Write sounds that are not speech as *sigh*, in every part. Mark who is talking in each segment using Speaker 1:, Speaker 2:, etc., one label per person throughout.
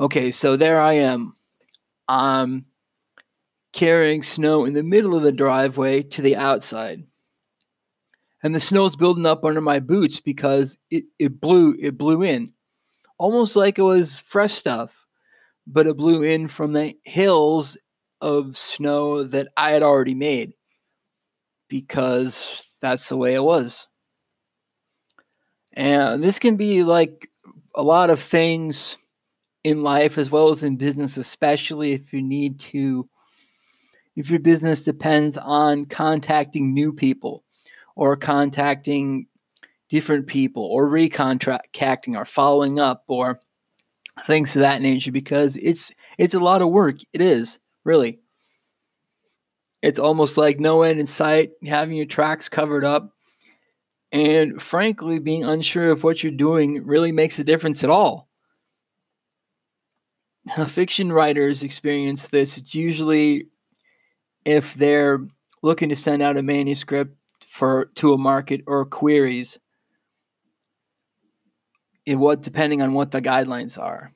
Speaker 1: Okay, so there I am. I'm carrying snow in the middle of the driveway to the outside. And the snow's building up under my boots because it, it blew it blew in. Almost like it was fresh stuff, but it blew in from the hills of snow that I had already made because that's the way it was. And this can be like a lot of things in life as well as in business, especially if you need to, if your business depends on contacting new people or contacting different people or recontracting or following up or things of that nature because it's it's a lot of work. It is, really. It's almost like no end in sight, having your tracks covered up. And frankly, being unsure of what you're doing really makes a difference at all. Fiction writers experience this. It's usually if they're looking to send out a manuscript for to a market or queries. It what depending on what the guidelines are.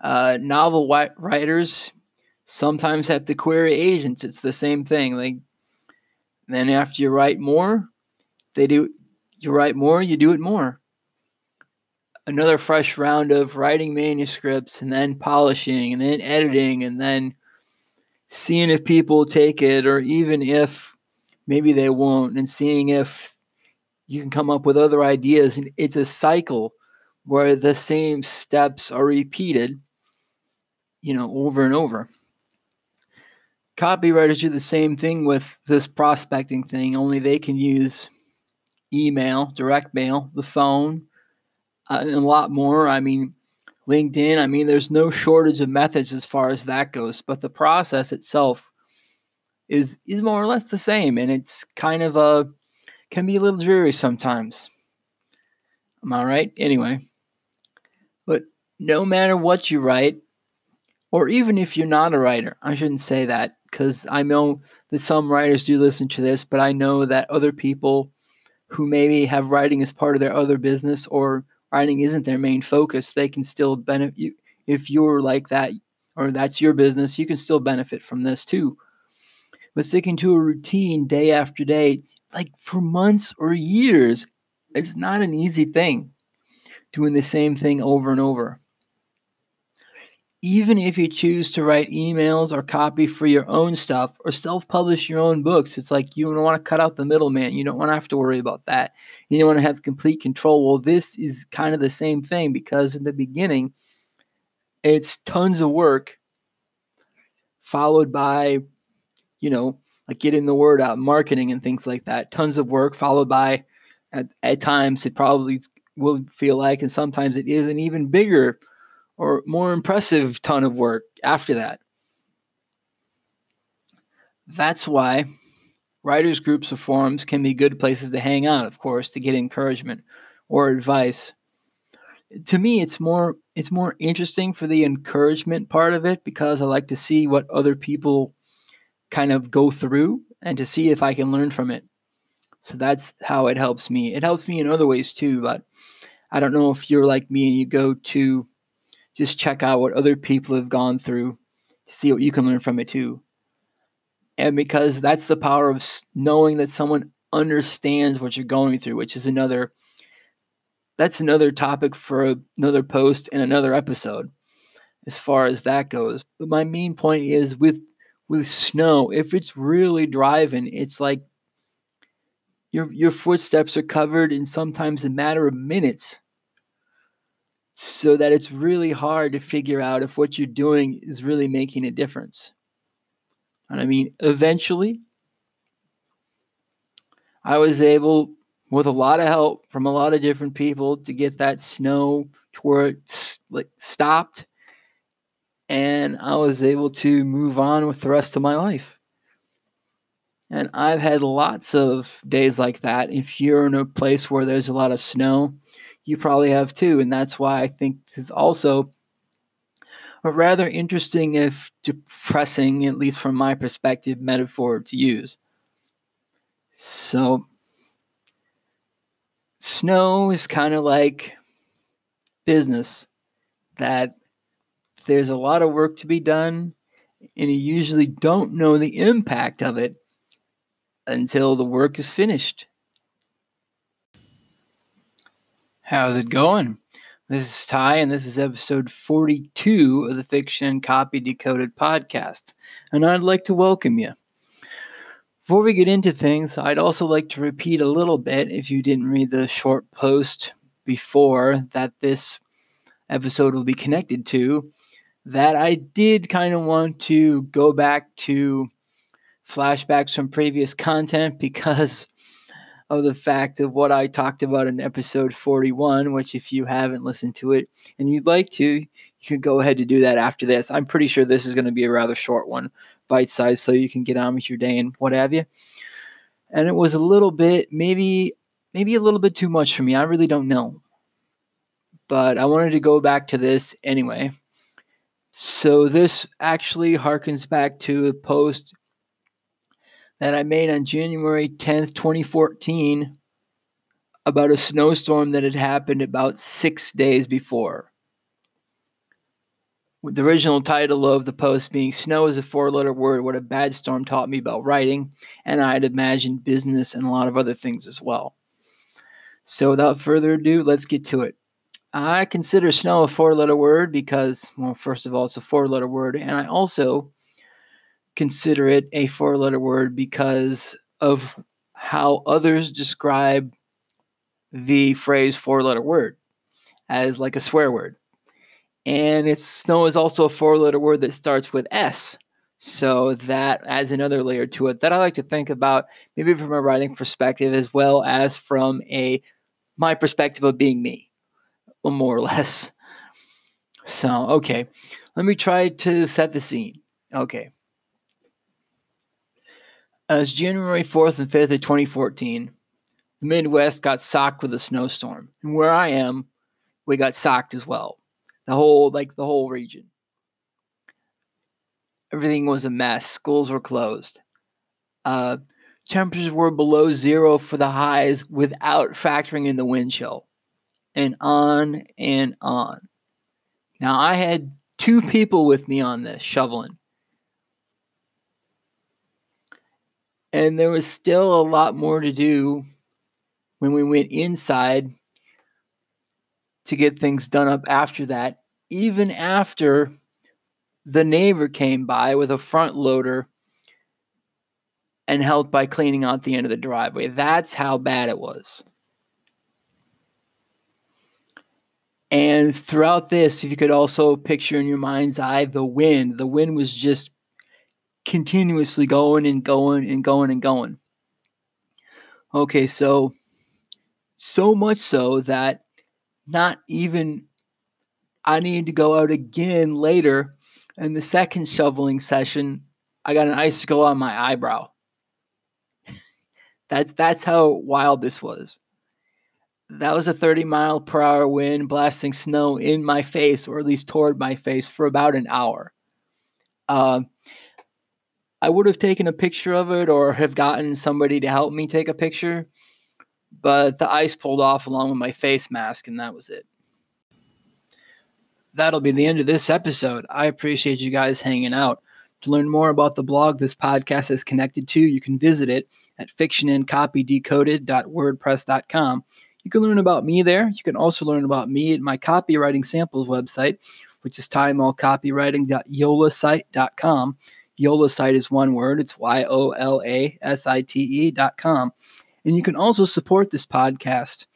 Speaker 1: Uh, novel writers sometimes have to query agents. It's the same thing. Like then after you write more, they do you write more, you do it more. Another fresh round of writing manuscripts and then polishing and then editing and then seeing if people take it or even if maybe they won't and seeing if you can come up with other ideas. And it's a cycle where the same steps are repeated you know over and over. Copywriters do the same thing with this prospecting thing, only they can use email, direct mail, the phone, uh, and a lot more. I mean, LinkedIn, I mean, there's no shortage of methods as far as that goes, but the process itself is is more or less the same, and it's kind of a can be a little dreary sometimes. Am I right? Anyway, but no matter what you write, or even if you're not a writer, I shouldn't say that because I know that some writers do listen to this, but I know that other people who maybe have writing as part of their other business or writing isn't their main focus, they can still benefit you if you're like that or that's your business, you can still benefit from this too. But sticking to a routine day after day, like for months or years, it's not an easy thing doing the same thing over and over even if you choose to write emails or copy for your own stuff or self publish your own books, it's like you don't want to cut out the middleman. You don't want to have to worry about that. You don't want to have complete control. Well, this is kind of the same thing because in the beginning, it's tons of work followed by, you know, like getting the word out, marketing and things like that. Tons of work followed by, at, at times, it probably will feel like, and sometimes it is an even bigger or more impressive ton of work after that. That's why writers groups or forums can be good places to hang out, of course, to get encouragement or advice. To me, it's more it's more interesting for the encouragement part of it because I like to see what other people kind of go through and to see if I can learn from it. So that's how it helps me. It helps me in other ways too, but I don't know if you're like me and you go to just check out what other people have gone through, see what you can learn from it too. And because that's the power of knowing that someone understands what you're going through, which is another that's another topic for another post and another episode as far as that goes. But my main point is with with snow, if it's really driving, it's like your your footsteps are covered in sometimes a matter of minutes so that it's really hard to figure out if what you're doing is really making a difference. And I mean, eventually, I was able, with a lot of help from a lot of different people, to get that snow to where it's like stopped, and I was able to move on with the rest of my life. And I've had lots of days like that. If you're in a place where there's a lot of snow, you probably have too. And that's why I think this is also a rather interesting, if depressing, at least from my perspective, metaphor to use. So, snow is kind of like business that there's a lot of work to be done, and you usually don't know the impact of it until the work is finished. How's it going? This is Ty, and this is episode 42 of the Fiction and Copy Decoded podcast, and I'd like to welcome you. Before we get into things, I'd also like to repeat a little bit, if you didn't read the short post before that this episode will be connected to, that I did kind of want to go back to flashbacks from previous content *laughs* because of the fact of what I talked about in episode 41, which, if you haven't listened to it and you'd like to, you can go ahead to do that after this. I'm pretty sure this is going to be a rather short one, bite size so you can get on with your day and what have you. And it was a little bit, maybe, maybe a little bit too much for me. I really don't know. But I wanted to go back to this anyway. So this actually harkens back to a post that I made on January 10th, 2014 about a snowstorm that had happened about six days before with the original title of the post being Snow is a four letter word, what a bad storm taught me about writing, and I'd imagined business and a lot of other things as well. So without further ado, let's get to it. I consider snow a four letter word because, well, first of all, it's a four letter word, and I also consider it a four letter word because of how others describe the phrase four letter word as like a swear word and it's snow is also a four letter word that starts with S. So that adds another layer to it that I like to think about, maybe from a writing perspective as well as from a my perspective of being me, more or *laughs* less. So, okay, let me try to set the scene. Okay. As January 4th and 5th of 2014, the Midwest got socked with a snowstorm. And where I am, we got socked as well the whole like the whole region. Everything was a mess. Schools were closed. Uh, temperatures were below zero for the highs without factoring in the wind chill, and on and on. Now I had two people with me on this shoveling. And there was still a lot more to do when we went inside to get things done up after that, even after the neighbor came by with a front loader and helped by cleaning out the end of the driveway. That's how bad it was. And throughout this, if you could also picture in your mind's eye the wind, the wind was just continuously going and going and going and going. Okay, so so much so that not even I needed to go out again later. And the second shoveling session, I got an icicle on my eyebrow. *laughs* that's that's how wild this was. That was a 30 mile per hour wind blasting snow in my face, or at least toward my face, for about an hour. Uh, I would have taken a picture of it or have gotten somebody to help me take a picture, but the ice pulled off along with my face mask, and that was it. That'll be the end of this episode. I appreciate you guys hanging out. To learn more about the blog this podcast is connected to, you can visit it at fictionandcopydecoded.wordpress.com. You can learn about me there. You can also learn about me at my copywriting samples website, which is timeallcopywriting.yolasite.com. Yolasite is one word. It's Y O L A S I T E dot com. And you can also support this podcast.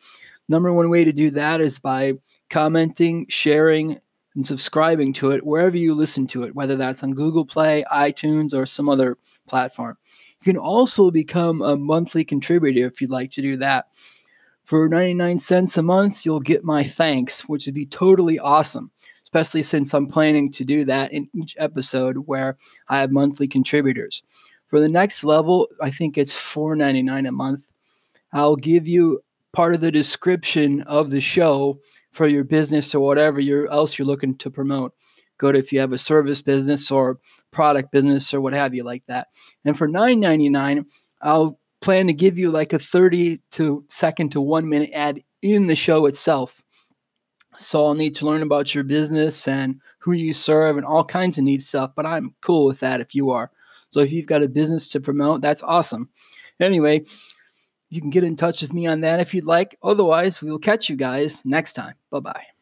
Speaker 1: Number one way to do that is by commenting, sharing, and subscribing to it wherever you listen to it, whether that's on Google Play, iTunes, or some other platform. You can also become a monthly contributor if you'd like to do that. For 99 cents a month, you'll get my thanks, which would be totally awesome, especially since I'm planning to do that in each episode where I have monthly contributors. For the next level, I think it's $4.99 a month. I'll give you part of the description of the show for your business or whatever you're, else you're looking to promote. Go to if you have a service business or product business or what have you like that. And for $9.99, I'll plan to give you like a 30 to second to one minute ad in the show itself. So I'll need to learn about your business and who you serve and all kinds of neat stuff, but I'm cool with that if you are. So if you've got a business to promote, that's awesome. Anyway, you can get in touch with me on that if you'd like. Otherwise, we will catch you guys next time. Bye bye.